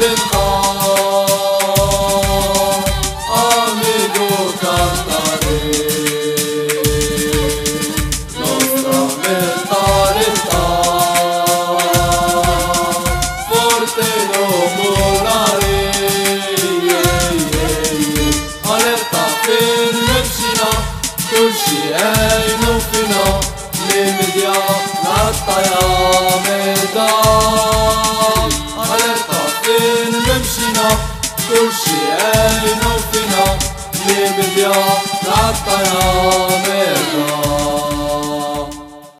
couldn't call. Por si é no final, me bebió la palabra.